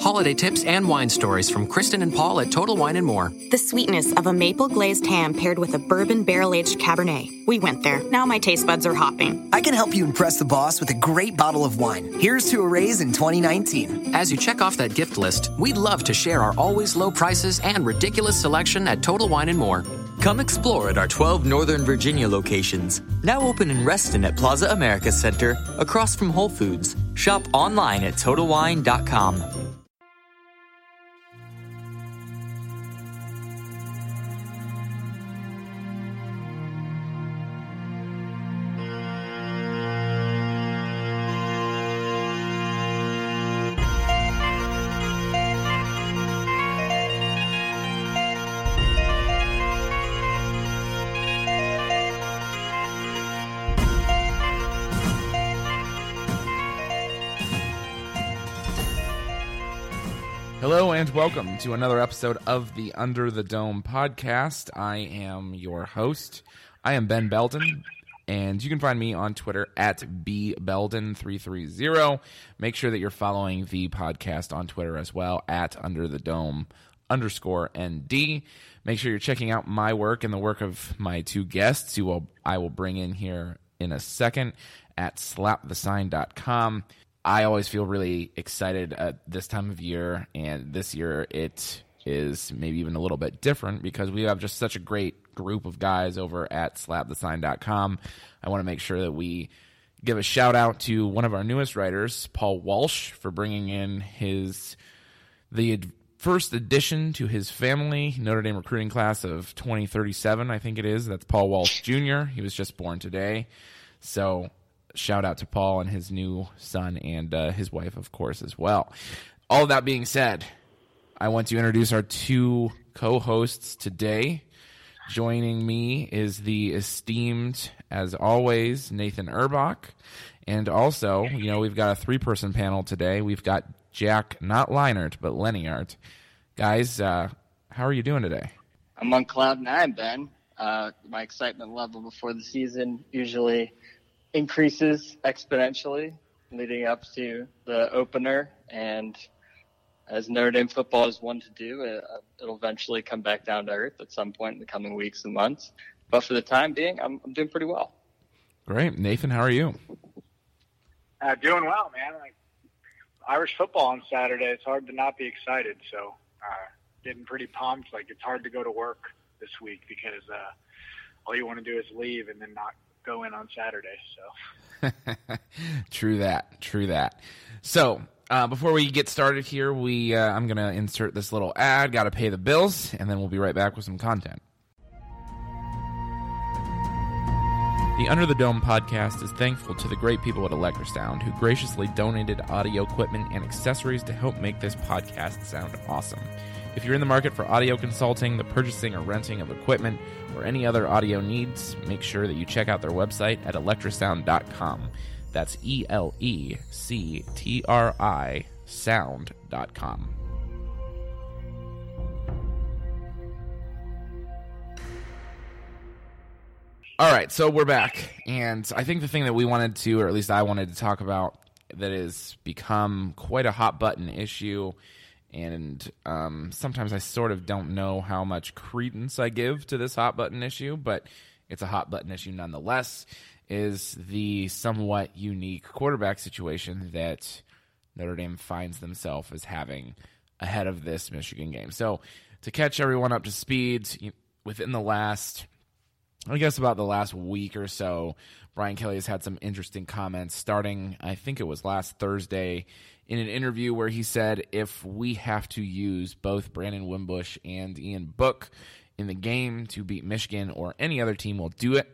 Holiday tips and wine stories from Kristen and Paul at Total Wine and More. The sweetness of a maple glazed ham paired with a bourbon barrel aged Cabernet. We went there. Now my taste buds are hopping. I can help you impress the boss with a great bottle of wine. Here's to a raise in 2019. As you check off that gift list, we'd love to share our always low prices and ridiculous selection at Total Wine and More. Come explore at our 12 Northern Virginia locations. Now open in Reston at Plaza America Center, across from Whole Foods. Shop online at TotalWine.com. welcome to another episode of the Under the Dome podcast. I am your host. I am Ben Belden, and you can find me on Twitter at bbelden330. Make sure that you're following the podcast on Twitter as well at Under the Dome underscore ND. Make sure you're checking out my work and the work of my two guests, who will, I will bring in here in a second at slapthesign.com. I always feel really excited at this time of year, and this year it is maybe even a little bit different because we have just such a great group of guys over at slapthesign.com. I want to make sure that we give a shout out to one of our newest writers, Paul Walsh, for bringing in his the first addition to his family Notre Dame recruiting class of 2037, I think it is. That's Paul Walsh Jr. He was just born today. So shout out to Paul and his new son and uh, his wife, of course, as well. All that being said, I want to introduce our two co hosts today. Joining me is the esteemed, as always, Nathan Erbach. And also, you know, we've got a three person panel today. We've got Jack, not Leinart, but Leniart. Guys, uh, how are you doing today? I'm on cloud nine, Ben. Uh, my excitement level before the season usually increases exponentially leading up to the opener. And as Notre Dame football is one to do, it, it'll eventually come back down to earth at some point in the coming weeks and months. But for the time being, I'm, I'm doing pretty well. Great. Nathan, how are you? Uh, doing well, man. Like Irish football on Saturday, it's hard to not be excited. So, uh, getting pretty pumped. Like it's hard to go to work this week because uh, all you want to do is leave and then not go in on Saturday. So, true that. True that. So, uh, before we get started here, we uh, I'm gonna insert this little ad. Got to pay the bills, and then we'll be right back with some content. The Under the Dome podcast is thankful to the great people at Electrosound who graciously donated audio equipment and accessories to help make this podcast sound awesome. If you're in the market for audio consulting, the purchasing or renting of equipment, or any other audio needs, make sure that you check out their website at electrosound.com. That's E L E C T R I sound.com. All right, so we're back. And I think the thing that we wanted to, or at least I wanted to talk about, that has become quite a hot button issue and um, sometimes I sort of don't know how much credence I give to this hot button issue, but it's a hot button issue nonetheless. Is the somewhat unique quarterback situation that Notre Dame finds themselves as having ahead of this Michigan game. So, to catch everyone up to speed, within the last, I guess, about the last week or so, Brian Kelly has had some interesting comments starting, I think it was last Thursday in an interview where he said if we have to use both Brandon Wimbush and Ian Book in the game to beat Michigan or any other team, we'll do it.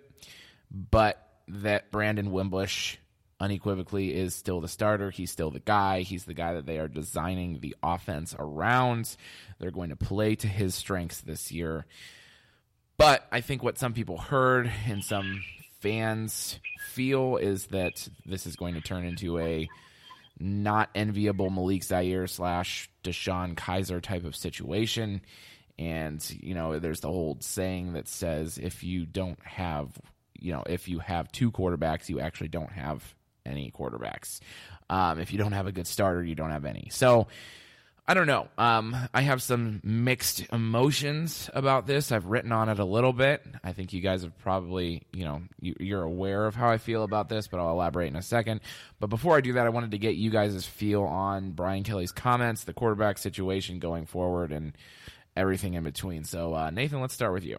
But that Brandon Wimbush unequivocally is still the starter. He's still the guy. He's the guy that they are designing the offense around. They're going to play to his strengths this year. But I think what some people heard and some fans feel is that this is going to turn into a not enviable Malik Zaire slash DeShone Kizer type of situation. And, you know, there's the old saying that says if you don't have, you know, if you have two quarterbacks, you actually don't have any quarterbacks. Um, if you don't have a good starter, you don't have any. So, I don't know. Um, I have some mixed emotions about this. I've written on it a little bit. I think you guys have probably, you know, you, are aware of how I feel about this, but I'll elaborate in a second. But before I do that, I wanted to get you guys' feel on Brian Kelly's comments, the quarterback situation going forward, and everything in between. So, uh, Nathan, let's start with you.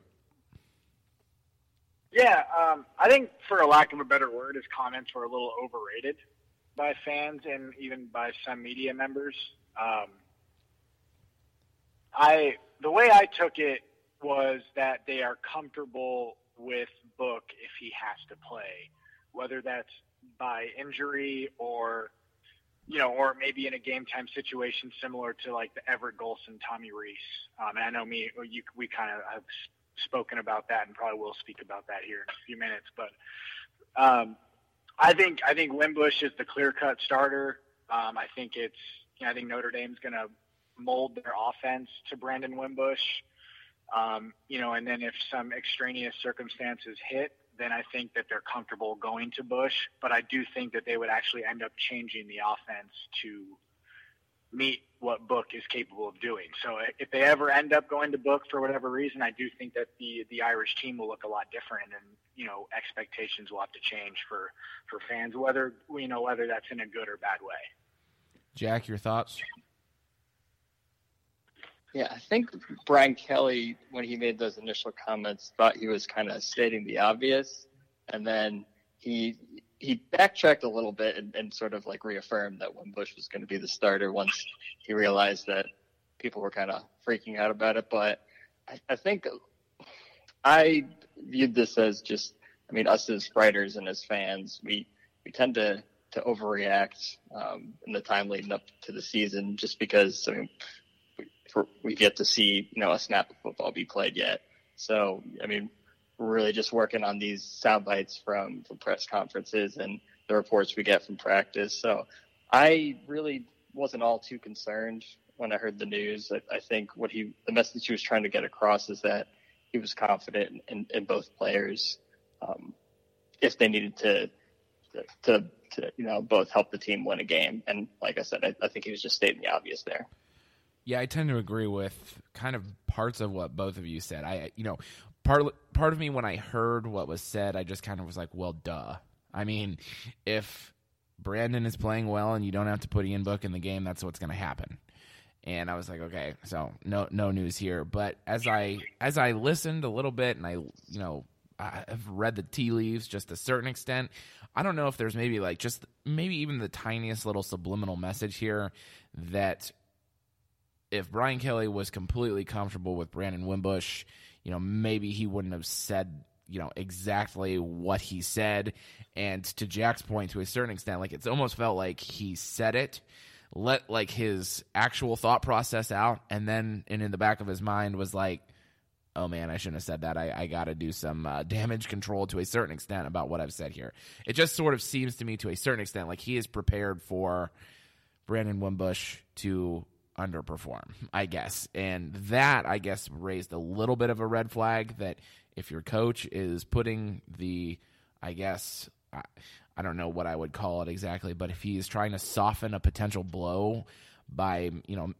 Yeah, um, I think, for a lack of a better word, his comments were a little overrated by fans and even by some media members. Um, I the way I took it was that they are comfortable with Book if he has to play, whether that's by injury or you know, or maybe in a game time situation similar to like the Everett Golson, Tommy Rees. Um, and I know me, you, we kind of have spoken about that, and probably will speak about that here in a few minutes. But um, I think I think Wimbush is the clear cut starter. Um, I think it's you know, I think Notre Dame's going to mold their offense to Brandon Wimbush. Um, you know, and then if some extraneous circumstances hit, then I think that they're comfortable going to Bush. But I do think that they would actually end up changing the offense to meet what Book is capable of doing. So if they ever end up going to Book for whatever reason, I do think that the the Irish team will look a lot different, and you know expectations will have to change for for fans, whether you know whether that's in a good or bad way. Jack, your thoughts? Yeah, I think Brian Kelly, when he made those initial comments, thought he was kind of stating the obvious, and then he he backtracked a little bit and, and sort of like reaffirmed that Wimbush was going to be the starter once he realized that people were kind of freaking out about it. But I, I think I viewed this as just, I mean, us as writers and as fans, we we tend to to overreact um, in the time leading up to the season, just because I mean we've yet to see, you know, a snap of football be played yet. So, I mean, we're really just working on these sound bites from, from press conferences and the reports we get from practice. So I really wasn't all too concerned when I heard the news. I, I think what he, the message he was trying to get across is that he was confident in, in both players. Um, if they needed to, to, to, you know, both help the team win a game. And like I said, I, I think he was just stating the obvious there. Yeah, I tend to agree with kind of parts of what both of you said. I, you know, part part of me when I heard what was said, I just kind of was like, well, duh. I mean, if Brandon is playing well and you don't have to put Ian Book in the game, that's what's going to happen. And I was like, okay, so no no news here. But as I as I listened a little bit and I you know I've read the tea leaves just a certain extent. I don't know if there's maybe like just maybe even the tiniest little subliminal message here that if Brian Kelly was completely comfortable with Brandon Wimbush, you know, maybe he wouldn't have said, you know, exactly what he said. And to Jack's point, to a certain extent, like it's almost felt like he said it, let like his actual thought process out, and then and in the back of his mind was like, oh man, I shouldn't have said that. I, I got to do some uh, damage control to a certain extent about what I've said here. It just sort of seems to me, to a certain extent, like he is prepared for Brandon Wimbush to underperform, I guess. And that, I guess, raised a little bit of a red flag that if your coach is putting the, I guess, I, I don't know what I would call it exactly, but if he's trying to soften a potential blow by, you know,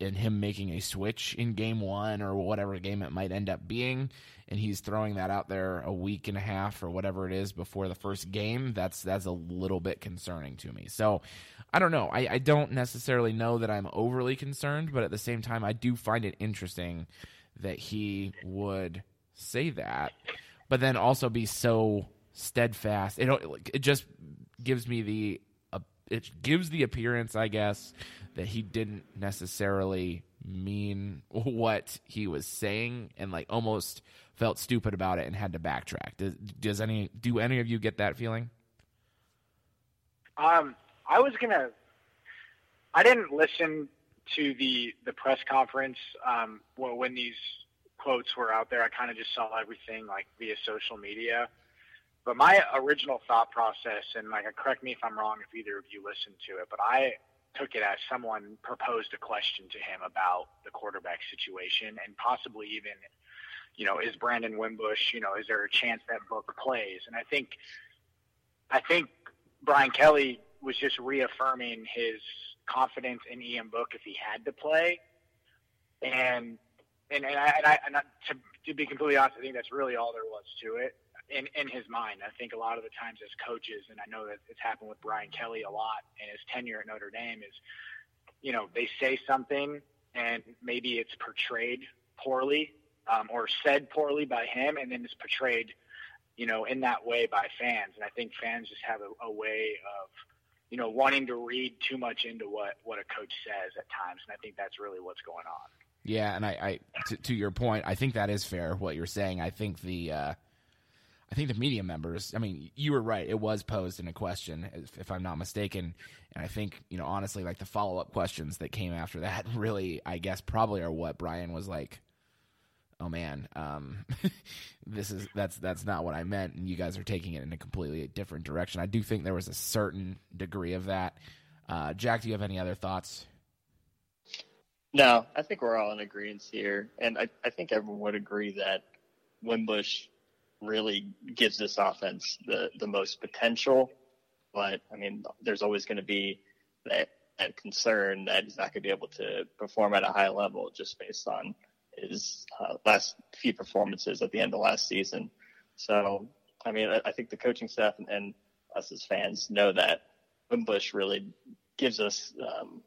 in him making a switch in game one or whatever game it might end up being, and he's throwing that out there a week and a half or whatever it is before the first game, that's that's a little bit concerning to me. So I don't know. I, I don't necessarily know that I'm overly concerned, but at the same time, I do find it interesting that he would say that, but then also be so steadfast. It it just gives me the it gives the appearance, I guess, that he didn't necessarily mean what he was saying, and like almost felt stupid about it and had to backtrack. Does, does any do any of you get that feeling? Um, I was gonna. I didn't listen to the the press conference um, when, when these quotes were out there. I kind of just saw everything like via social media. But my original thought process, and like, correct me if I'm wrong, if either of you listened to it, but I took it as someone proposed a question to him about the quarterback situation and possibly even, you know, is Brandon Wimbush, you know, is there a chance that Book plays? And I think, I think Brian Kelly was just reaffirming his confidence in Ian Book if he had to play. And and and, I, and, I, and I, to, to be completely honest, I think that's really all there was to it in in his mind. I think a lot of the times as coaches, and I know that it's happened with Brian Kelly a lot in his tenure at Notre Dame, is you know they say something and maybe it's portrayed poorly um, or said poorly by him, and then it's portrayed you know in that way by fans. And I think fans just have a, a way of you know wanting to read too much into what what a coach says at times, and I think that's really what's going on. Yeah, and I, I to, to, your point, I think that is fair. What you're saying, I think the, uh, I think the media members. I mean, you were right. It was posed in a question, if, if I'm not mistaken. And I think you know, honestly, like the follow up questions that came after that, really, I guess, probably are what Brian was like. Oh man, um, this is that's that's not what I meant, and you guys are taking it in a completely different direction. I do think there was a certain degree of that. Uh, Jack, do you have any other thoughts? No, I think we're all in agreement here, and I, I think everyone would agree that Wimbush really gives this offense the the most potential. But I mean, there's always going to be that, that concern that he's not going to be able to perform at a high level just based on his uh, last few performances at the end of last season. So, I mean, I, I think the coaching staff and, and, us as fans know that Wimbush really gives us um,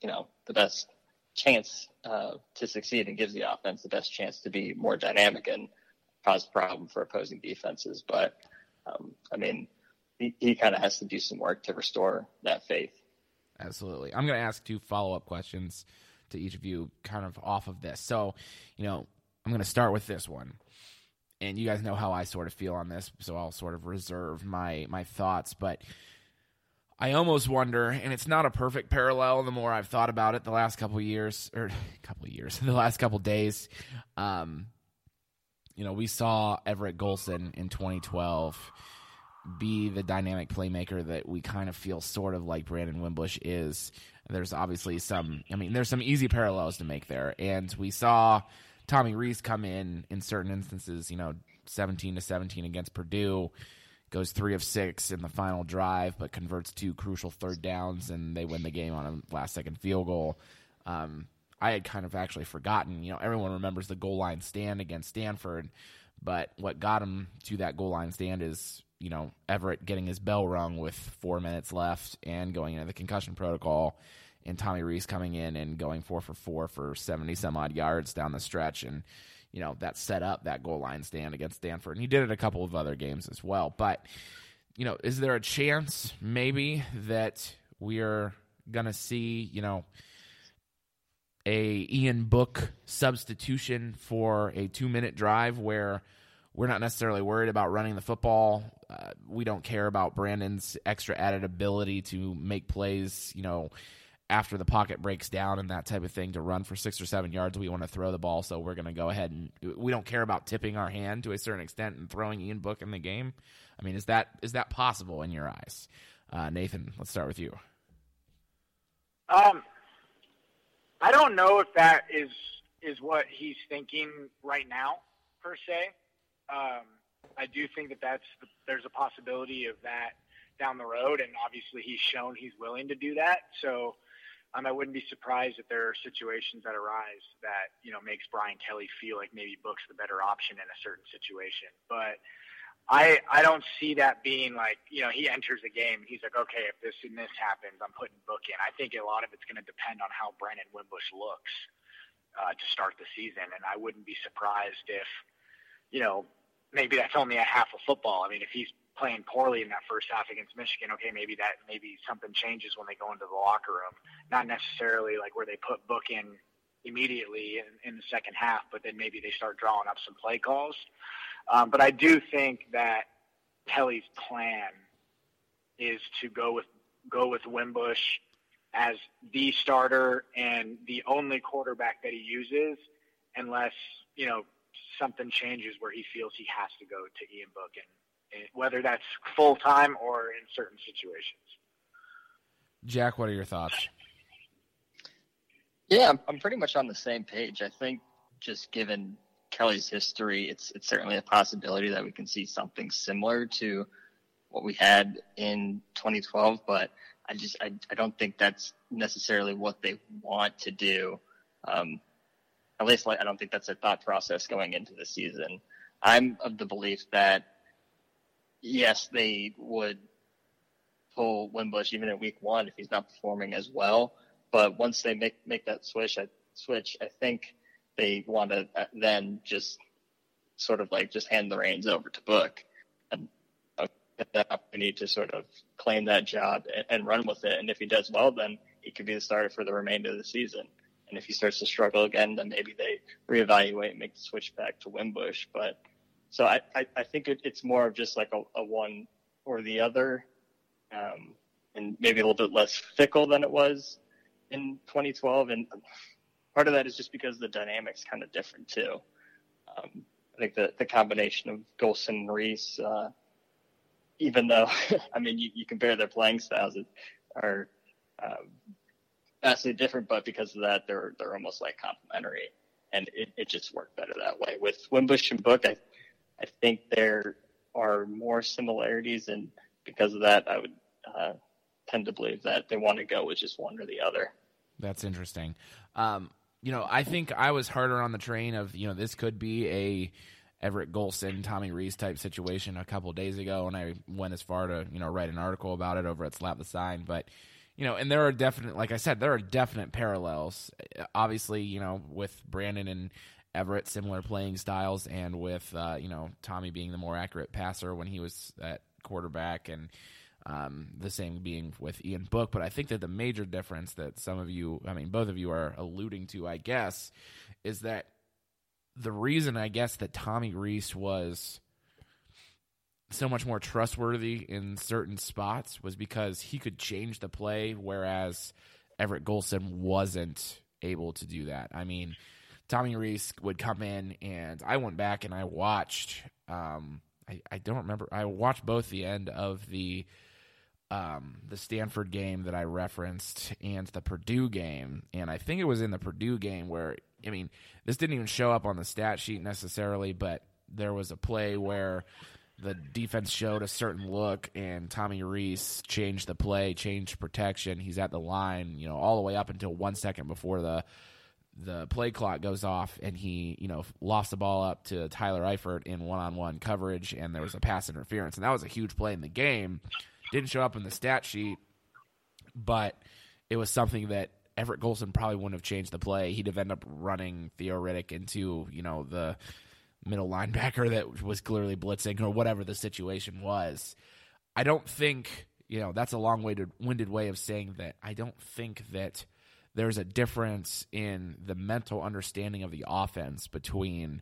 you know the best chance uh, to succeed and gives the offense the best chance to be more dynamic and cause problem for opposing defenses. But um, I mean, he, he kind of has to do some work to restore that faith. Absolutely. I'm going to ask two follow up questions to each of you, kind of off of this. So, you know, I'm going to start with this one. And you guys know how I sort of feel on this, so I'll sort of reserve my my thoughts. But I almost wonder, and it's not a perfect parallel. The more I've thought about it, the last couple years or couple years, the last couple days, um, you know, we saw Everett Golson in 2012 be the dynamic playmaker that we kind of feel sort of like Brandon Wimbush is. There's obviously some, I mean, there's some easy parallels to make there, and we saw Tommy Rees come in in certain instances, you know, 17 to 17 against Purdue goes three of six in the final drive, but converts two crucial third downs, and they win the game on a last second field goal. Um, I had kind of actually forgotten. You know, everyone remembers the goal line stand against Stanford, but what got him to that goal line stand is you know Everett getting his bell rung with four minutes left and going into the concussion protocol, and Tommy Rees coming in and going four for four for seventy some odd yards down the stretch, and you know, that set up that goal line stand against Stanford. And he did it a couple of other games as well. But, you know, is there a chance maybe that we are going to see, you know, a Ian Book substitution for a two minute drive where we're not necessarily worried about running the football. Uh, we don't care about Brandon's extra added ability to make plays, you know, after the pocket breaks down and that type of thing to run for six or seven yards. We want to throw the ball, so we're going to go ahead and we don't care about tipping our hand to a certain extent and throwing Ian Book in the game. I mean, is that is that possible in your eyes, uh, Nathan? Let's start with you. Um, I don't know if that is is what he's thinking right now per se. Um, I do think that that's there's a possibility of that down the road, and obviously he's shown he's willing to do that. So um, I wouldn't be surprised if there are situations that arise that you know makes Brian Kelly feel like maybe Book's the better option in a certain situation. But I I don't see that being like you know he enters the game he's like okay if this and this happens I'm putting Book in. I think a lot of it's going to depend on how Brandon Wimbush looks uh, to start the season, and I wouldn't be surprised if you know maybe that's only a half of football. I mean if he's playing poorly in that first half against Michigan, okay, maybe that maybe something changes when they go into the locker room. Not necessarily like where they put Book in immediately in, in the second half, but then maybe they start drawing up some play calls. Um, but I do think that Kelly's plan is to go with go with Wimbush as the starter and the only quarterback that he uses, unless you know something changes where he feels he has to go to Ian Book, and, and whether that's full time or in certain situations. Jack, what are your thoughts? Yeah, I'm pretty much on the same page. I think just given Kelly's history, it's it's certainly a possibility that we can see something similar to what we had in 2012, but I just I, I don't think that's necessarily what they want to do. Um, at least like, I don't think that's a thought process going into the season. I'm of the belief that yes, they would pull Wimbush even in week one if he's not performing as well. But once they make make that switch, I, switch, I think they want to uh, then just sort of like just hand the reins over to Book and uh, that opportunity to sort of claim that job and, and run with it. And if he does well, then he could be the starter for the remainder of the season. And if he starts to struggle again, then maybe they reevaluate and make the switch back to Wimbush. But so I, I, I think it, it's more of just like a, a one or the other, um, and maybe a little bit less fickle than it was in 2012. And part of that is just because the dynamics kind of different too. Um, I think the, the combination of Golson and Rees, uh, even though, I mean, you, you compare their playing styles are um, vastly different, but because of that, they're they're almost like complementary, and it, it just worked better that way. With Wimbush and Book, I I think there are more similarities, and because of that, I would uh, tend to believe that they want to go with just one or the other. That's interesting. Um, you know, I think I was harder on the train of you know this could be a Everett Golson, Tommy Rees type situation a couple days ago, and I went as far to you know write an article about it over at Slap the Sign, but you know, and there are definite, like I said, there are definite parallels. Obviously, you know, with Brandon and Everett, similar playing styles, and with uh, you know Tommy being the more accurate passer when he was at quarterback, and um, the same being with Ian Book. But I think that the major difference that some of you, I mean, both of you are alluding to, I guess, is that the reason I guess that Tommy Rees was so much more trustworthy in certain spots was because he could change the play, whereas Everett Golson wasn't able to do that. I mean, Tommy Rees would come in, and I went back and I watched. Um, I, I don't remember. I watched both the end of the um, the Stanford game that I referenced and the Purdue game, and I think it was in the Purdue game where I mean, this didn't even show up on the stat sheet necessarily, but there was a play where the defense showed a certain look, and Tommy Rees changed the play, changed protection. He's at the line, you know, all the way up until one second before the the play clock goes off, and he, you know, lost the ball up to Tyler Eifert in one on one coverage, and there was a pass interference, and that was a huge play in the game. Didn't show up in the stat sheet, but it was something that Everett Golson probably wouldn't have changed the play. He'd have ended up running Theo Riddick into, you know, the middle linebacker that was clearly blitzing or whatever the situation was. I don't think, you know, that's a long winded way of saying that I don't think that there's a difference in the mental understanding of the offense between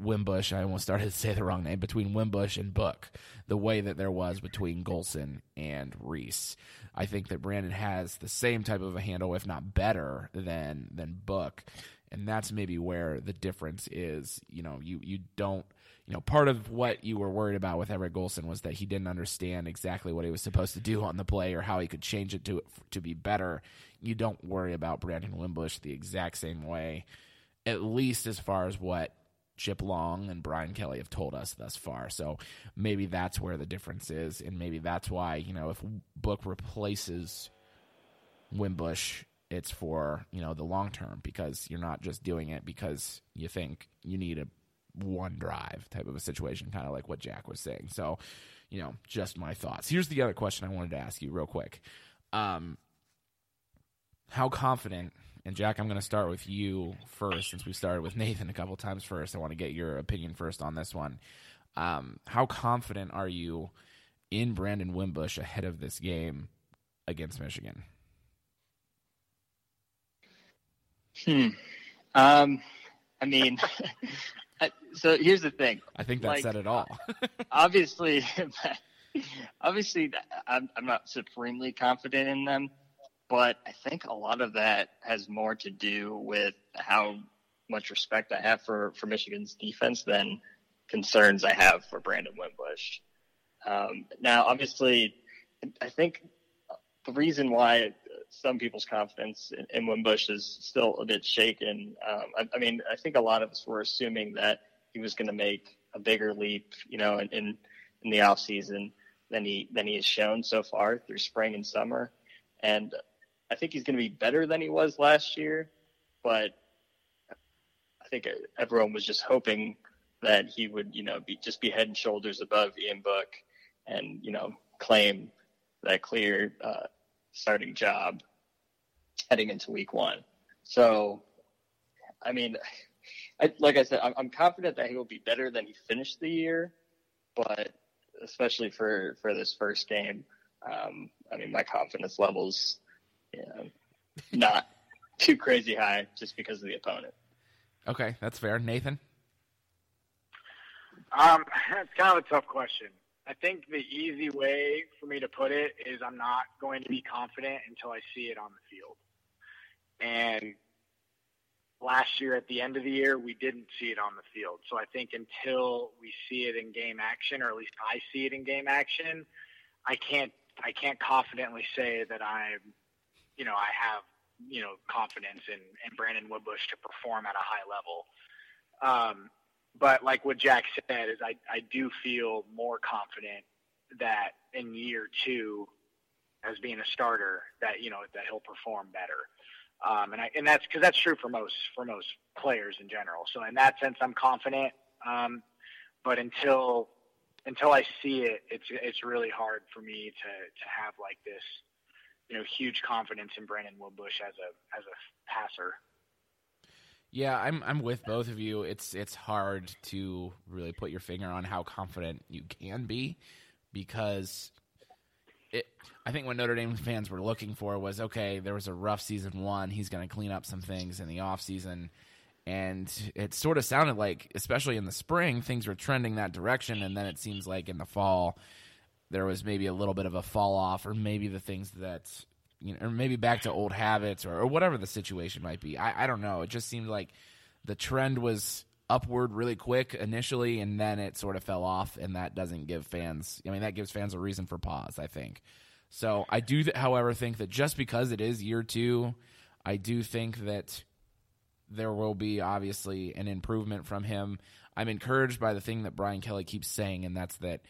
Wimbush, I almost started to say the wrong name, between Wimbush and Book, the way that there was between Golson and Rees. I think that Brandon has the same type of a handle, if not better, than than Book and that's maybe where the difference is. You know, you you don't. You know, part of what you were worried about with Everett Golson was that he didn't understand exactly what he was supposed to do on the play or how he could change it to to be better. You don't worry about Brandon Wimbush the exact same way, at least as far as what Chip Long and Brian Kelly have told us thus far. So maybe that's where the difference is, and maybe that's why you know if Book replaces Wimbush it's for you know the long term because you're not just doing it because you think you need a one drive type of a situation, kind of like what Jack was saying. So, you know, just my thoughts. Here's the other question I wanted to ask you real quick. Um, how confident, and Jack, I'm going to start with you first since we started with Nathan a couple times first. I want to get your opinion first on this one. Um, how confident are you in Brandon Wimbush ahead of this game against Michigan? Hmm. Um, I mean, so here's the thing. I think that like, said it all. obviously, Obviously, I'm, I'm not supremely confident in them, but I think a lot of that has more to do with how much respect I have for, for Michigan's defense than concerns I have for Brandon Wimbush. Um, now, obviously, I think the reason why some people's confidence in, in Wimbush is still a bit shaken. Um, I, I, mean, I think a lot of us were assuming that he was going to make a bigger leap, you know, in, in, in the off season than he than he has shown so far through spring and summer. And I think he's going to be better than he was last year, but I think everyone was just hoping that he would, you know, be just be head and shoulders above Ian Book and you know claim that clear uh, starting job heading into week one. So, I mean, I, like I said, I'm, I'm confident that he will be better than he finished the year, but especially for for this first game, um, I mean, my confidence levels, you know, not too crazy high just because of the opponent. Okay, that's fair, Nathan. Um, it's kind of a tough question. I think the easy way for me to put it is I'm not going to be confident until I see it on the field. And last year at the end of the year, we didn't see it on the field. So I think until we see it in game action, or at least I see it in game action, I can't I can't confidently say that I'm, you know, I have you know confidence in, in Brandon Wimbush to perform at a high level. Um, but like what Jack said is I, I do feel more confident that in year two as being a starter that you know that he'll perform better. Um, and I and that's because that's true for most for most players in general. So in that sense I'm confident. Um, but until until I see it it's it's really hard for me to to have like this you know huge confidence in Brandon Wimbush as a as a passer. Yeah, I'm I'm with both of you. It's it's hard to really put your finger on how confident you can be because it I think what Notre Dame fans were looking for was okay, there was a rough season 1, he's going to clean up some things in the off season. And it sort of sounded like especially in the spring things were trending that direction. And then it seems like in the fall there was maybe a little bit of a fall off or maybe the things that you know, or maybe back to old habits or, or whatever the situation might be. I, I don't know. It just seemed like the trend was upward really quick initially, and then it sort of fell off, and that doesn't give fans. I mean, that gives fans a reason for pause. I think. So I do, however, think that just because it is year two, I do think that there will be obviously an improvement from him. I'm encouraged by the thing that Brian Kelly keeps saying, and that's that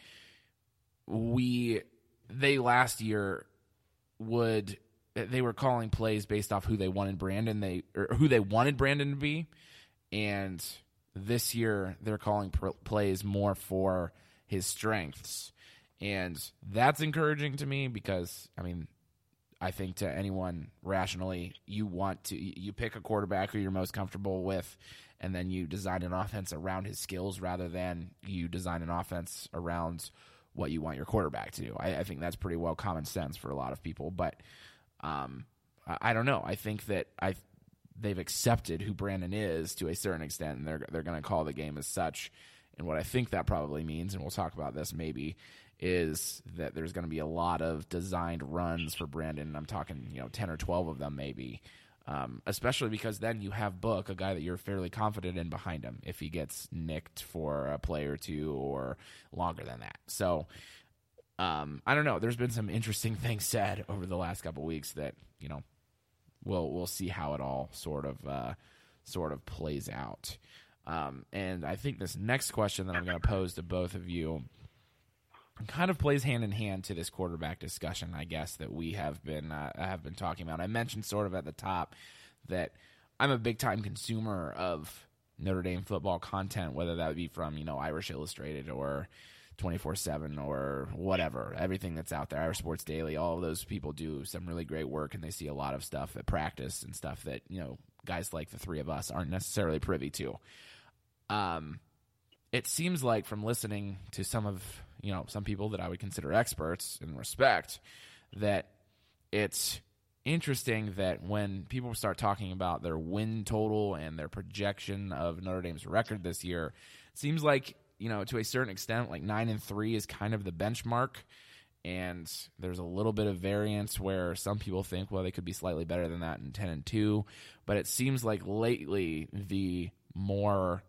we they last year would they were calling plays based off who they wanted Brandon they or who they wanted Brandon to be, and this year they're calling pr- plays more for his strengths, and that's encouraging to me because I mean. I think to anyone rationally, you want to you pick a quarterback who you're most comfortable with, and then you design an offense around his skills rather than you design an offense around what you want your quarterback to do. I, I think that's pretty well common sense for a lot of people, but um, I, I, don't know. I think that I they've accepted who Brandon is to a certain extent, and they're they're going to call the game as such. And what I think that probably means, and we'll talk about this maybe, is that there's going to be a lot of designed runs for Brandon. I'm talking, you know, ten or twelve of them maybe. Um, especially because then you have Book, a guy that you're fairly confident in behind him if he gets nicked for a play or two or longer than that. So um, I don't know. There's been some interesting things said over the last couple weeks that you know we'll we'll see how it all sort of uh, sort of plays out. Um, and I think this next question that I'm going to pose to both of you kind of plays hand in hand to this quarterback discussion, I guess that we have been uh, have been talking about. I mentioned sort of at the top that I'm a big time consumer of Notre Dame football content, whether that be from you know Irish Illustrated or 24 7 or whatever, everything that's out there, Irish Sports Daily, all those people do some really great work and they see a lot of stuff at practice and stuff that, you know, guys like the three of us aren't necessarily privy to. Um, it seems like from listening to some of you know some people that I would consider experts and respect that it's interesting that when people start talking about their win total and their projection of Notre Dame's record this year, it seems like you know, to a certain extent, like nine and three is kind of the benchmark. And there's a little bit of variance where some people think, well, they could be slightly better than that in 10 and 2. But it seems like lately the more,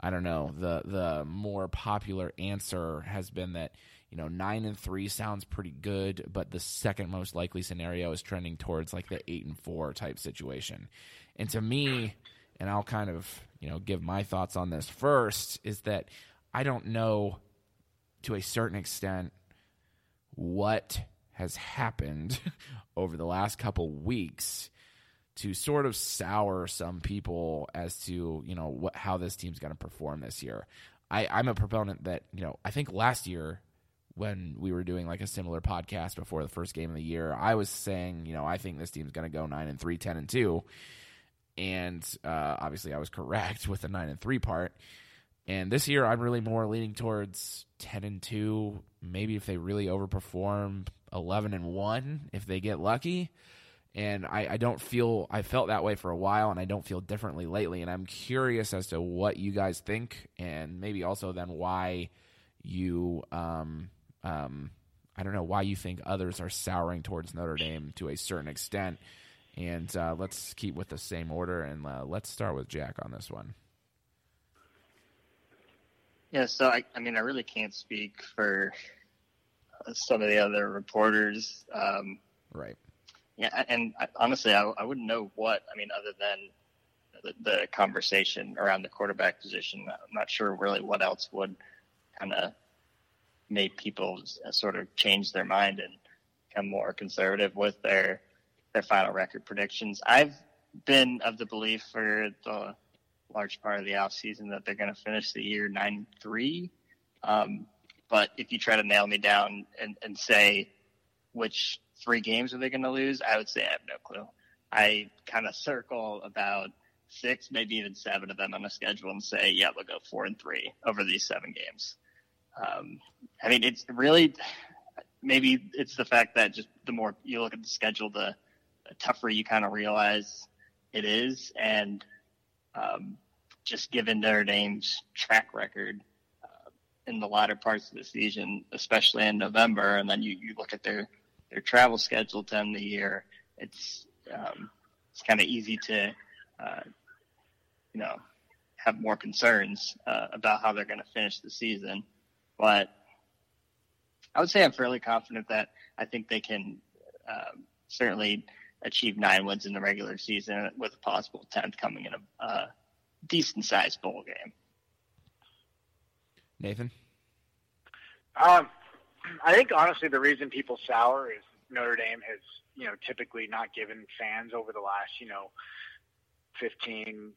I don't know, the, the more popular answer has been that, you know, 9 and 3 sounds pretty good, but the second most likely scenario is trending towards like the 8 and 4 type situation. And to me, and I'll kind of, you know, give my thoughts on this first, is that I don't know to a certain extent what has happened over the last couple weeks to sort of sour some people as to you know what how this team's going to perform this year. I, I'm a proponent that you know I think last year when we were doing like a similar podcast before the first game of the year, I was saying you know I think this team's going to go nine and three, 10 and two, and uh, obviously I was correct with the nine and three part. And this year, I'm really more leaning towards ten and two. Maybe if they really overperform, eleven and one if they get lucky. And I, I don't feel I felt that way for a while, and I don't feel differently lately. And I'm curious as to what you guys think, and maybe also then why you um um I don't know why you think others are souring towards Notre Dame to a certain extent. And uh, let's keep with the same order, and uh, let's start with Jack on this one. Yeah, so I, I mean, I really can't speak for uh, some of the other reporters. Um, right. Yeah, and I, honestly, I, I wouldn't know what. I mean, other than the, the conversation around the quarterback position, I'm not sure really what else would kind of make people sort of change their mind and become more conservative with their their final record predictions. I've been of the belief for the large part of the offseason that they're going to finish the year 9 3. Um, but if you try to nail me down and, and say which three games are they going to lose, I would say I have no clue. I kind of circle about six, maybe even seven of them on the schedule and say, yeah, we'll go four and three over these seven games. Um, I mean, it's really maybe it's the fact that just the more you look at the schedule, the, the tougher you kind of realize it is. And um, just given Notre Dame's track record uh, in the latter parts of the season, especially in November, and then you, you look at their their travel schedule to end the year, it's um, it's kind of easy to uh, you know have more concerns uh, about how they're going to finish the season. But I would say I'm fairly confident that I think they can um, certainly achieve nine wins in the regular season with a possible tenth coming in a uh, decent sized bowl game. Nathan, um, I think honestly the reason people sour is Notre Dame has you know typically not given fans over the last you know 15,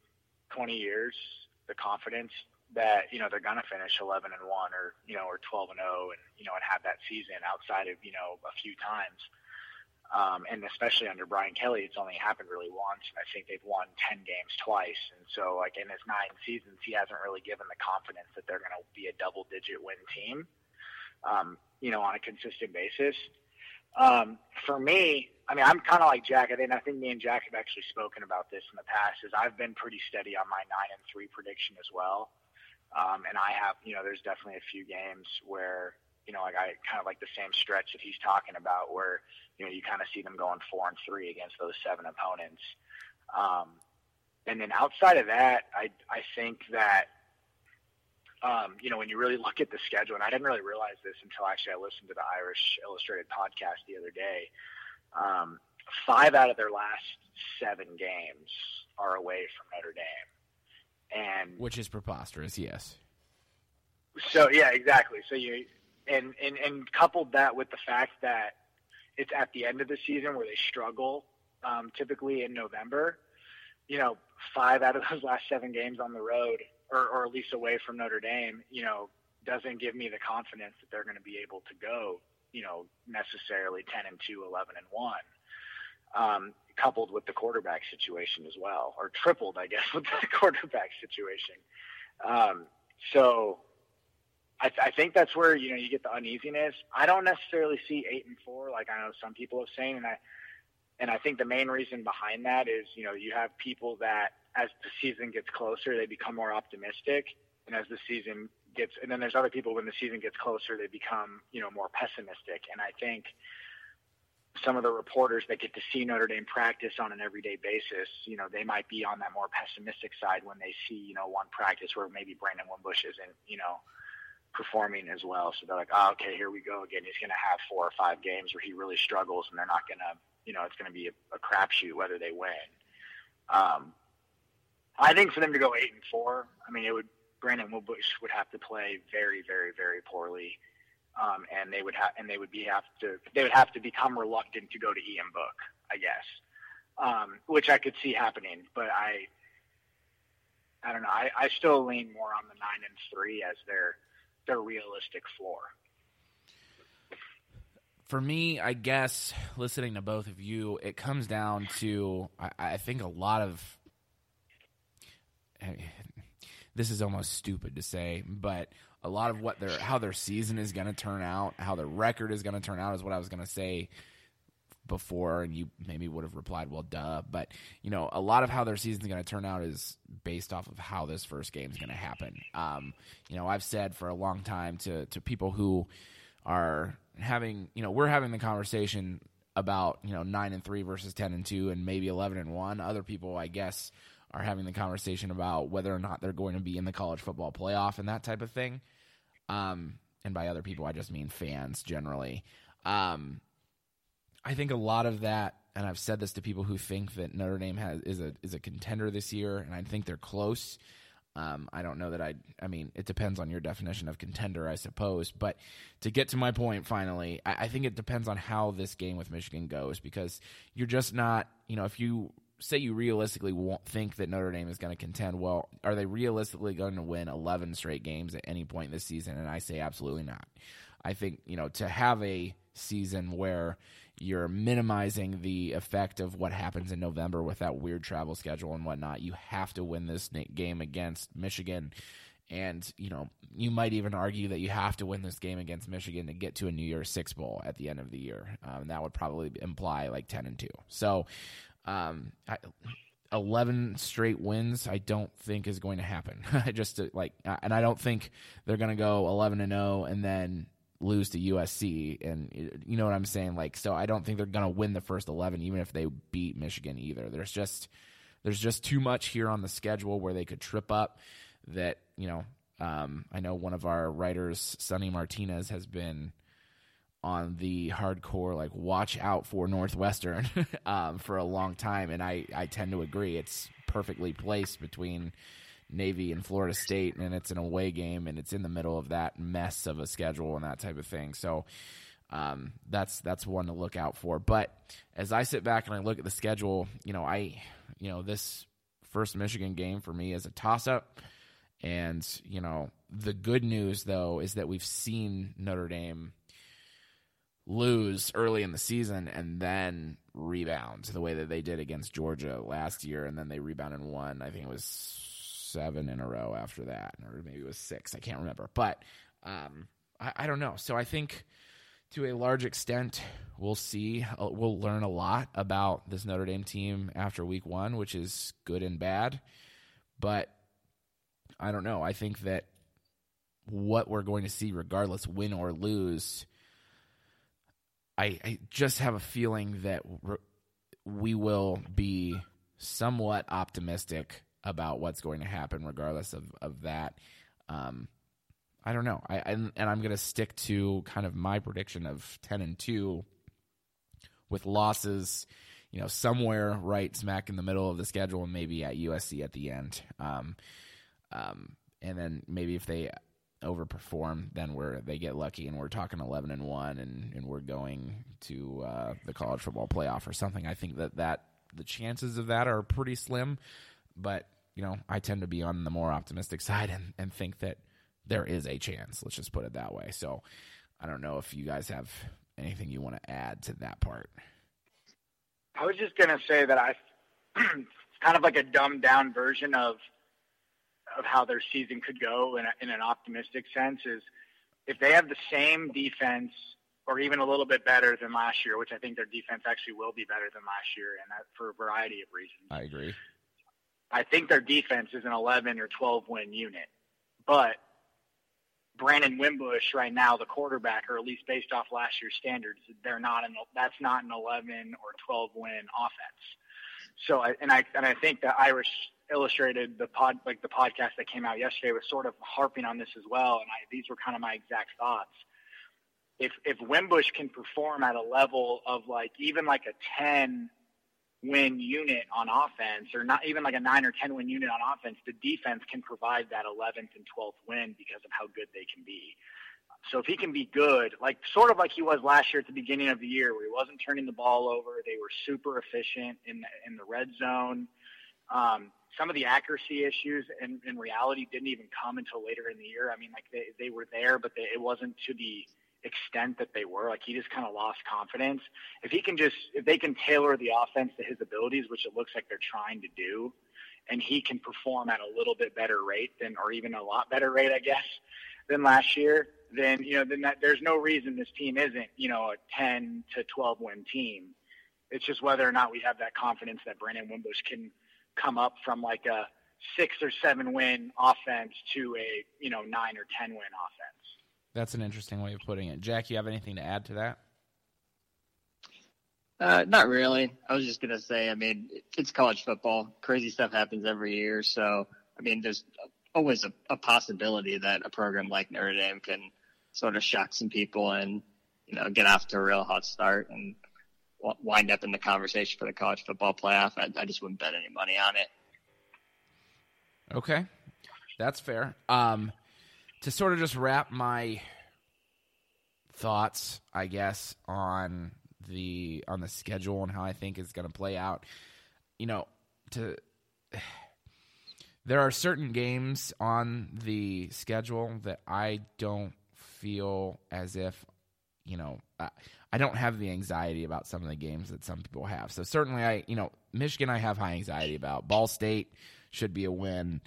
20 years the confidence that you know they're to finish 11 and 1 or you know or 12 and 0 and you know and have that season outside of you know a few times um, and especially under Brian Kelly, it's only happened really once, and I think they've won ten games twice. And so, like in his nine seasons, he hasn't really given the confidence that they're going to be a double-digit win team, um, you know, on a consistent basis. Um, for me, I mean, I'm kind of like Jack. I think I think me and Jack have actually spoken about this in the past. Is I've been pretty steady on my nine and three prediction as well, um, and I have, you know, there's definitely a few games where you know, like I kind of like the same stretch that he's talking about, where you know you kind of see them going four and three against those seven opponents. Um, and then outside of that, I I think that um, you know when you really look at the schedule, and I didn't really realize this until actually I listened to the Irish Illustrated podcast the other day. Um, five out of their last seven games are away from Notre Dame, and which is preposterous. Yes. So yeah, exactly. So you and, and and coupled that with the fact that it's at the end of the season where they struggle, um, typically in November. You know, five out of those last seven games on the road, or, or at least away from Notre Dame, you know, doesn't give me the confidence that they're going to be able to go, you know, necessarily 10 and 2, 11 and 1. Um, coupled with the quarterback situation as well, or tripled, I guess, with the quarterback situation. Um, so I, th- I think that's where you know you get the uneasiness. I don't necessarily see eight and four like I know some people have saying, and I and I think the main reason behind that is you know you have people that as the season gets closer they become more optimistic, and as the season gets, and then there's other people when the season gets closer, they become, you know, more pessimistic. And I think some of the reporters that get to see Notre Dame practice on an everyday basis, you know, they might be on that more pessimistic side when they see, you know, one practice where maybe Brandon Wimbush isn't, you know, performing as well. So they're like, oh, okay, here we go again. He's going to have four or five games where he really struggles, and they're not going to, you know, it's going to be a, a crapshoot whether they win. Um, I think for them to go eight and four, I mean, it would Brandon Wimbush would have to play very, very, very poorly, um, and they would have and they would be have to they would have to become reluctant to go to Ian Book, I guess, um, which I could see happening. But I, I don't know. I, I still lean more on the nine and three as their their realistic floor. For me, I guess listening to both of you, it comes down to I, I think a lot of this is almost stupid to say, but a lot of what their how their season is going to turn out, how their record is going to turn out, is what I was going to say before, and you maybe would have replied, "Well, duh." But you know, a lot of how their season is going to turn out is based off of how this first game is going to happen. Um, you know, I've said for a long time to to people who are having, you know, we're having the conversation about you know nine and three versus ten and two, and maybe eleven and one. Other people, I guess are having the conversation about whether or not they're going to be in the college football playoff and that type of thing. Um, and by other people, I just mean fans generally. Um, I think a lot of that, and I've said this to people who think that Notre Dame has is a is a contender this year, and I think they're close. Um, I don't know that I. I mean, it depends on your definition of contender, I suppose. But to get to my point, finally, I, I think it depends on how this game with Michigan goes because you're just not. You know, if you say you realistically won't think that Notre Dame is going to contend, well, are they realistically going to win 11 straight games at any point this season? And I say absolutely not. I think, you know, to have a season where you're minimizing the effect of what happens in November with that weird travel schedule and whatnot, you have to win this game against Michigan. And, you know, you might even argue that you have to win this game against Michigan to get to a New Year's Six Bowl at the end of the year. Um, that would probably imply like 10 and 2. So, um, I, 11 straight wins, I don't think is going to happen. i Just to, like, uh, and I don't think they're going to go 11 and 0 and then lose to USC. And you know what I'm saying? Like, so I don't think they're going to win the first 11, even if they beat Michigan either. There's just, there's just too much here on the schedule where they could trip up that, you know, um, I know one of our writers, Sonny Martinez, has been on the hardcore like watch out for Northwestern um, for a long time, and I I tend to agree. It's perfectly placed between Navy and Florida State, and it's an away game, and it's in the middle of that mess of a schedule and that type of thing. So. Um, that's that's one to look out for. But as I sit back and I look at the schedule, you know, I, you know, this first Michigan game for me is a toss up. And, you know, the good news though is that we've seen Notre Dame lose early in the season and then rebound the way that they did against Georgia last year, and then they rebounded and won. I think it was seven in a row after that, or maybe it was six. I can't remember, but um, I, I, don't know. So I think to a large extent, we'll see. Uh, we'll learn a lot about this Notre Dame team after Week One, which is good and bad. But I don't know. I think that what we're going to see, regardless, win or lose I, I just have a feeling that we will be somewhat optimistic about what's going to happen, regardless of of that. Um, I don't know. I and, and I'm going to stick to kind of my prediction of ten and two, with losses, you know, somewhere right smack in the middle of the schedule, and maybe at USC at the end. Um, um, and then maybe if they overperform, then we're they get lucky and we're talking eleven and one and, and we're going to uh, the college football playoff or something. I think that that the chances of that are pretty slim, but you know I tend to be on the more optimistic side and, and think that there is a chance. Let's just put it that way. So I don't know if you guys have anything you want to add to that part. I was just gonna say that I kind of like a dumbed down version of of how their season could go in, a, in an optimistic sense is if they have the same defense or even a little bit better than last year, which I think their defense actually will be better than last year, and that for a variety of reasons. I agree. I think their defense is an 11 or 12 win unit, but Brandon Wimbush right now, the quarterback, or at least based off last year's standards, they're not an that's not an 11 or 12 win offense. So, I, and I and I think that Irish Illustrated, the pod like the podcast that came out yesterday, was sort of harping on this as well. And I, these were kind of my exact thoughts. If if Wimbush can perform at a level of like even like a 10 win unit on offense, or not even like a nine or 10 win unit on offense, the defense can provide that 11th and 12th win because of how good they can be. So if he can be good, like sort of like he was last year at the beginning of the year, where he wasn't turning the ball over, they were super efficient in the, in the red zone. Um, some of the accuracy issues in, in reality didn't even come until later in the year. I mean, like they, they were there, but they, it wasn't to the extent that they were. Like he just kind of lost confidence. If he can just, if they can tailor the offense to his abilities, which it looks like they're trying to do, and he can perform at a little bit better rate than, or even a lot better rate, I guess, than last year, then you know, then that, there's no reason this team isn't, you know, a 10 to 12 win team. It's just whether or not we have that confidence that Brandon Wimbush can come up from like a six or seven win offense to a you know nine or ten win offense. That's an interesting way of putting it. Jack, you have anything to add to that? Uh, not really. I was just gonna say. I mean, it's college football. Crazy stuff happens every year. So, I mean, there's always a, a possibility that a program like Notre Dame can sort of shock some people and you know get off to a real hot start and wind up in the conversation for the college football playoff. I, I just wouldn't bet any money on it. Okay, that's fair. Um, to sort of just wrap my thoughts, I guess, on the on the schedule and how I think it's going to play out. You know, to there are certain games on the schedule that I don't feel as if you know. I don't have the anxiety about some of the games that some people have. So certainly, I you know Michigan, I have high anxiety about. Ball State should be a win.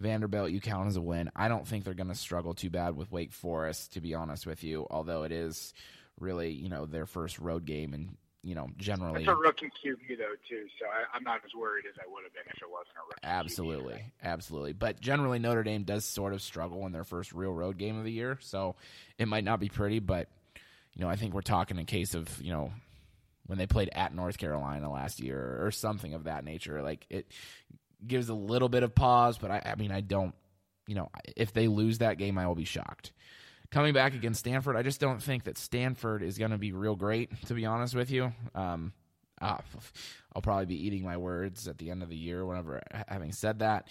Vanderbilt, you count as a win. I don't think they're going to struggle too bad with Wake Forest, to be honest with you. Although it is really you know their first road game, and you know generally it's a rookie QB though too. So I, am not as worried as I would have been if it wasn't a rookie. Absolutely, QB, absolutely. But generally, Notre Dame does sort of struggle in their first real road game of the year, so it might not be pretty, but you know, I think we're talking a case of, you know, when they played at North Carolina last year or something of that nature. Like it gives a little bit of pause, but I, I mean, I don't, you know, if they lose that game, I will be shocked. Coming back against Stanford, I just don't think that Stanford is going to be real great, to be honest with you. Um, uh, I'll probably be eating my words at the end of the year. Whenever having said that,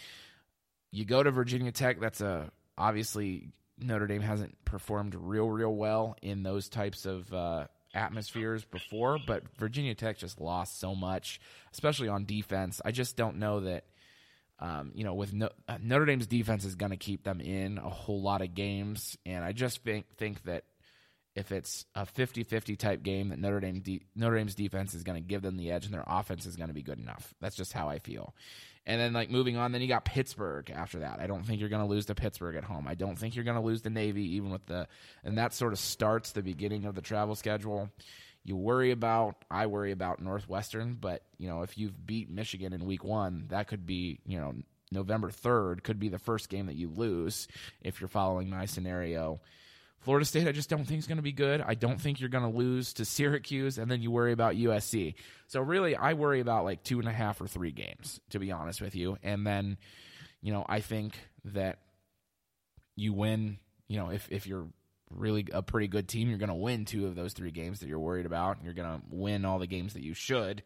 you go to Virginia Tech. That's a obviously Notre Dame hasn't performed real, real well in those types of uh, atmospheres before, but Virginia Tech just lost so much, especially on defense. I just don't know that, um, you know, with no, uh, Notre Dame's defense is going to keep them in a whole lot of games, and I just think think that if it's a 50-50 type game that Notre Dame de- Notre Dame's defense is going to give them the edge and their offense is going to be good enough. That's just how I feel. And then like moving on, then you got Pittsburgh after that. I don't think you're going to lose to Pittsburgh at home. I don't think you're going to lose to Navy even with the and that sort of starts the beginning of the travel schedule. You worry about I worry about Northwestern, but you know, if you've beat Michigan in week 1, that could be, you know, November 3rd could be the first game that you lose if you're following my scenario. Florida State, I just don't think is going to be good. I don't think you're going to lose to Syracuse, and then you worry about USC. So really, I worry about like two and a half or three games, to be honest with you. And then, you know, I think that you win. You know, if if you're really a pretty good team, you're going to win two of those three games that you're worried about. You're going to win all the games that you should.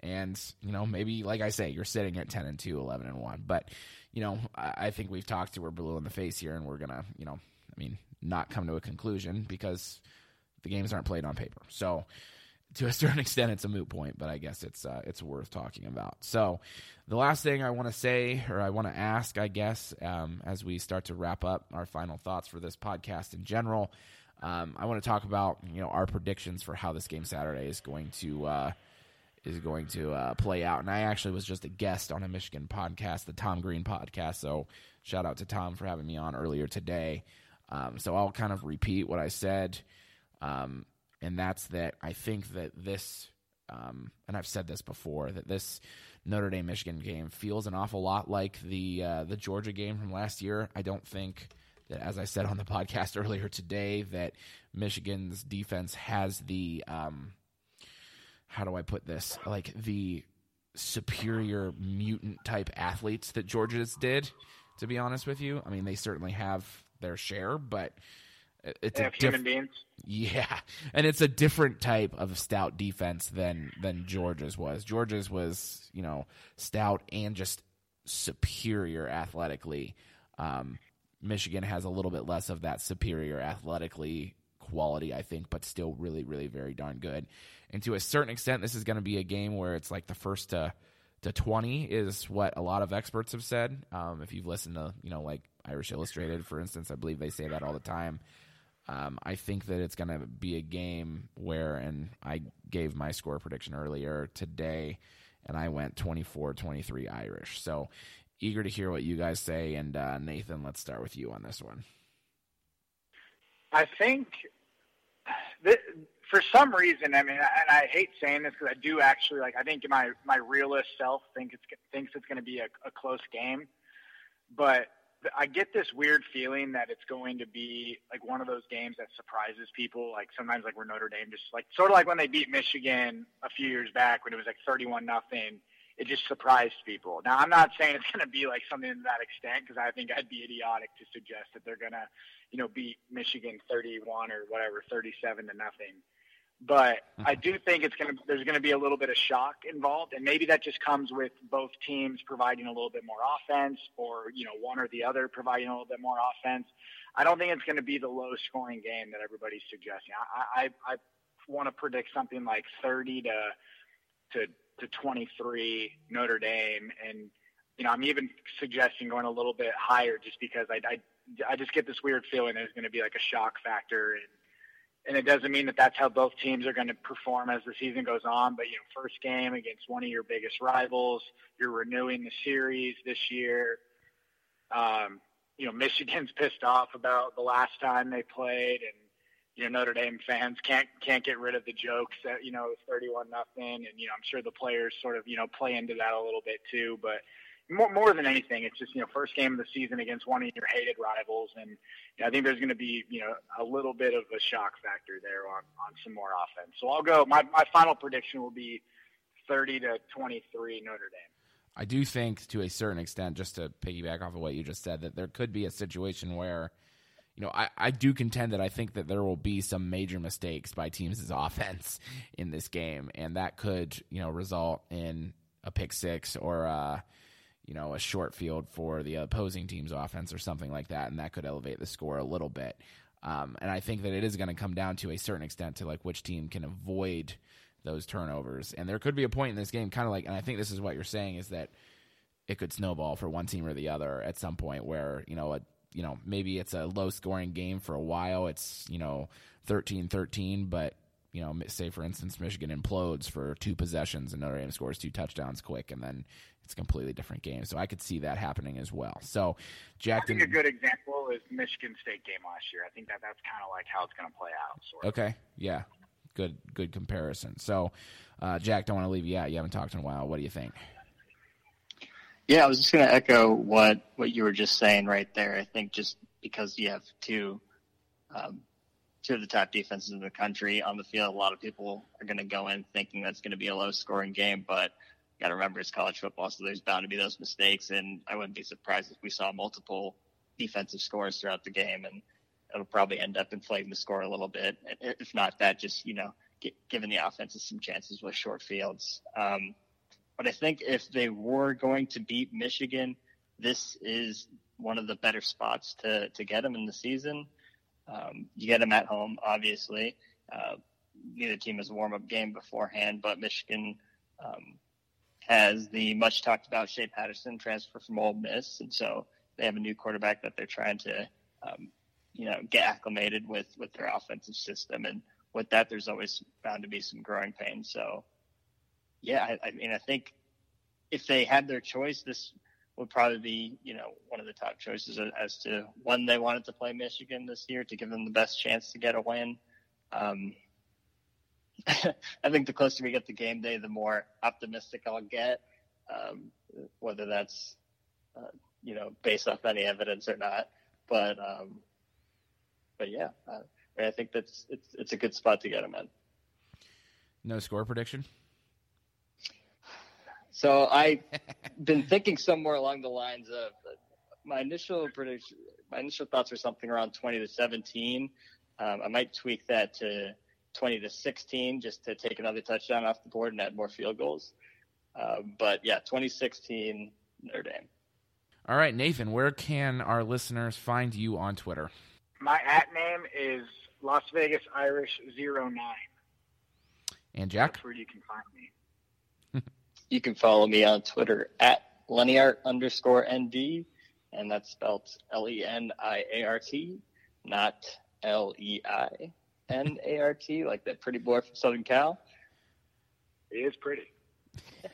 And, you know, maybe, like I say, you're sitting at 10 and 2, 11 and 1. But, you know, I, I think we've talked to we're blue in the face here, and we're going to, you know, I mean, not come to a conclusion because the games aren't played on paper. So to a certain extent, it's a moot point, but I guess it's uh, it's worth talking about. So, the last thing I want to say, or I want to ask, I guess, um, as we start to wrap up our final thoughts for this podcast in general, um, I want to talk about you know our predictions for how this game Saturday is going to uh, is going to uh, play out. And I actually was just a guest on a Michigan podcast, the Tom Green podcast. So, shout out to Tom for having me on earlier today. Um, so I'll kind of repeat what I said, um, and that's that I think that this, um, and I've said this before, that this Notre Dame Michigan game feels an awful lot like the uh, the Georgia game from last year. I don't think that, as I said on the podcast earlier today, that Michigan's defense has the um, how do I put this? Like the superior mutant type athletes that Georgia's did. To be honest with you, I mean they certainly have their share, but it's they a have diff- human beings. yeah, and it's a different type of stout defense than than Georgia's was. Georgia's was you know stout and just superior athletically. Um, Michigan has a little bit less of that superior athletically quality, I think, but still really, really very darn good. And to a certain extent, this is going to be a game where it's like the first to to twenty is what a lot of experts have said. Um, if you've listened to you know like Irish Illustrated, for instance, I believe they say that all the time. Um, I think that it's going to be a game where, and I gave my score prediction earlier today, and I went 24 23 Irish. So eager to hear what you guys say. And uh, Nathan, let's start with you on this one. I think that for some reason, I mean, and I hate saying this because I do actually like. I think my my realist self think it's thinks it's going to be a, a close game, but I get this weird feeling that it's going to be like one of those games that surprises people. Like sometimes, like where Notre Dame just like sort of like when they beat Michigan a few years back when it was like thirty-one nothing. It just surprised people. Now, I'm not saying it's going to be like something to that extent because I think I'd be idiotic to suggest that they're going to, you know, beat Michigan 31 or whatever, 37 to nothing. But I mm-hmm. do think it's going to there's going to be a little bit of shock involved, and maybe that just comes with both teams providing a little bit more offense, or you know one or the other providing a little bit more offense. I don't think it's going to be the low scoring game that everybody's suggesting. I I, I want to predict something like 30 to to to 23 Notre Dame, and you know I'm even suggesting going a little bit higher just because I I, I just get this weird feeling there's going to be like a shock factor and and it doesn't mean that that's how both teams are going to perform as the season goes on. But you know, first game against one of your biggest rivals, you're renewing the series this year. Um, you know, Michigan's pissed off about the last time they played, and you know Notre Dame fans can't can't get rid of the jokes that you know it's 31 nothing, and you know I'm sure the players sort of you know play into that a little bit too, but more, more than anything, it's just you know first game of the season against one of your hated rivals, and you know, I think there's going to be you know a little bit of a shock factor there on on some more offense. So I'll go. My my final prediction will be 30 to 23 Notre Dame. I do think, to a certain extent, just to piggyback off of what you just said, that there could be a situation where, you know, I, I do contend that I think that there will be some major mistakes by teams' offense in this game, and that could, you know, result in a pick six or, uh, you know, a short field for the opposing team's offense or something like that, and that could elevate the score a little bit. Um, and I think that it is going to come down to a certain extent to like which team can avoid those turnovers. And there could be a point in this game, kind of like, and I think this is what you're saying is that it could snowball for one team or the other at some point where, you know, a, you know, maybe it's a low scoring game for a while. It's, you know, 13 13, but, you know, say for instance, Michigan implodes for two possessions and Notre Dame scores two touchdowns quick and then it's a completely different game. So I could see that happening as well. So, Jack, I think a good example is Michigan State game last year. I think that that's kind of like how it's going to play out. Sort of. Okay. Yeah good good comparison. So, uh, Jack, don't want to leave you out. You haven't talked in a while. What do you think? Yeah, I was just going to echo what what you were just saying right there. I think just because you have two um, two of the top defenses in the country on the field, a lot of people are going to go in thinking that's going to be a low scoring game, but. Got to remember it's college football, so there's bound to be those mistakes, and I wouldn't be surprised if we saw multiple defensive scores throughout the game. And it'll probably end up inflating the score a little bit. If not that, just, you know, giving the offenses some chances with short fields. Um, but I think if they were going to beat Michigan, this is one of the better spots to, to get them in the season. Um, you get them at home, obviously. Uh, neither team has a warm up game beforehand, but Michigan um, has the much talked about Shea Patterson transfer from Ole Miss. And so they have a new quarterback that they're trying to um, you know, get acclimated with with their offensive system, and with that, there's always bound to be some growing pains. So, yeah, I, I mean, I think if they had their choice, this would probably be, you know, one of the top choices as to when they wanted to play Michigan this year to give them the best chance to get a win. Um, I think the closer we get to game day, the more optimistic I'll get, um, whether that's, uh, you know, based off any evidence or not. but um, but yeah, uh, I think that's it's it's a good spot to get him in. No score prediction. So I've been thinking somewhere along the lines of my initial prediction. My initial thoughts were something around 20 to 17. Um, I might tweak that to 20 to 16 just to take another touchdown off the board and add more field goals. Uh, but yeah, 2016 Notre Dame. All right, Nathan, where can our listeners find you on Twitter? My at name is Las Vegas Irish 09. And Jack? That's where you can find me. You can follow me on Twitter at Leniart underscore ND, and that's spelled L E N I A R T, not L E I N A R T, like that pretty boy from Southern Cal. He is pretty.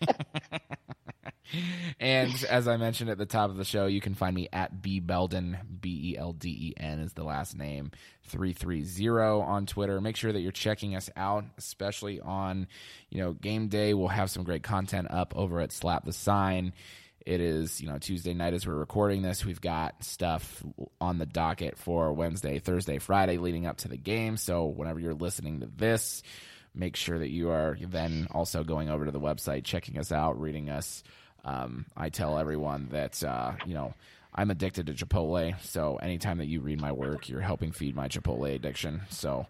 and as I mentioned at the top of the show, you can find me at B Belden, B E L D E N is the last name, 330 on Twitter. Make sure that you're checking us out, especially on, you know, game day. We'll have some great content up over at Slap the Sign. It is, you know, Tuesday night as we're recording this. We've got stuff on the docket for Wednesday, Thursday, Friday leading up to the game. So whenever you're listening to this, make sure that you are then also going over to the website, checking us out, reading us. Um, I tell everyone that, uh, you know, I'm addicted to Chipotle. So anytime that you read my work, you're helping feed my Chipotle addiction. So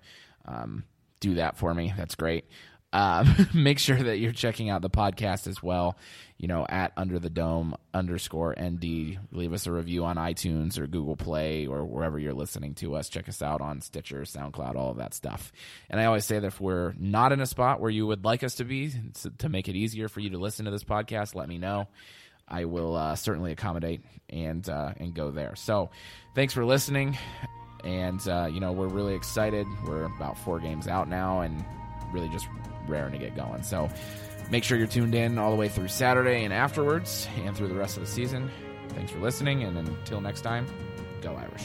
um, do that for me. That's great. Uh, make sure that you're checking out the podcast as well. You know, at Under the Dome underscore ND. Leave us a review on iTunes or Google Play or wherever you're listening to us. Check us out on Stitcher, SoundCloud, all of that stuff. And I always say that if we're not in a spot where you would like us to be, to make it easier for you to listen to this podcast, let me know. I will uh, certainly accommodate and uh, and go there. So, thanks for listening, and uh, you know we're really excited. We're about four games out now, and really just raring to get going. So make sure you're tuned in all the way through Saturday and afterwards and through the rest of the season. Thanks for listening, and until next time, go Irish.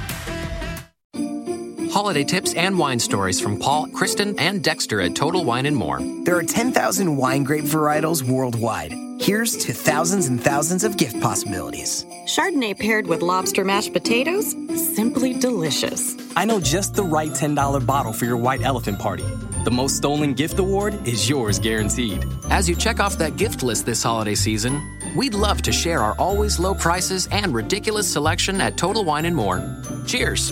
holiday tips and wine stories from Paul, Kristen, and Dexter at Total Wine and More. There are 10,000 wine grape varietals worldwide. Here's to thousands and thousands of gift possibilities. Chardonnay paired with lobster mashed potatoes? Simply delicious. I know just the right $10 bottle for your white elephant party. The most stolen gift award is yours guaranteed. As you check off that gift list this holiday season, we'd love to share our always low prices and ridiculous selection at Total Wine and More. Cheers!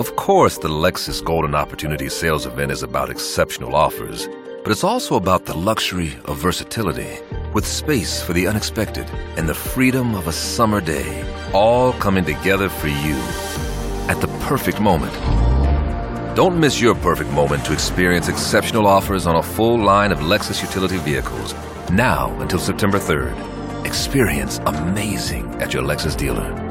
Of course, the Lexus Golden Opportunity Sales Event is about exceptional offers, but it's also about the luxury of versatility, with space for the unexpected and the freedom of a summer day, all coming together for you at the perfect moment. Don't miss your perfect moment to experience exceptional offers on a full line of Lexus utility vehicles, now until September 3rd. Experience amazing at your Lexus dealer.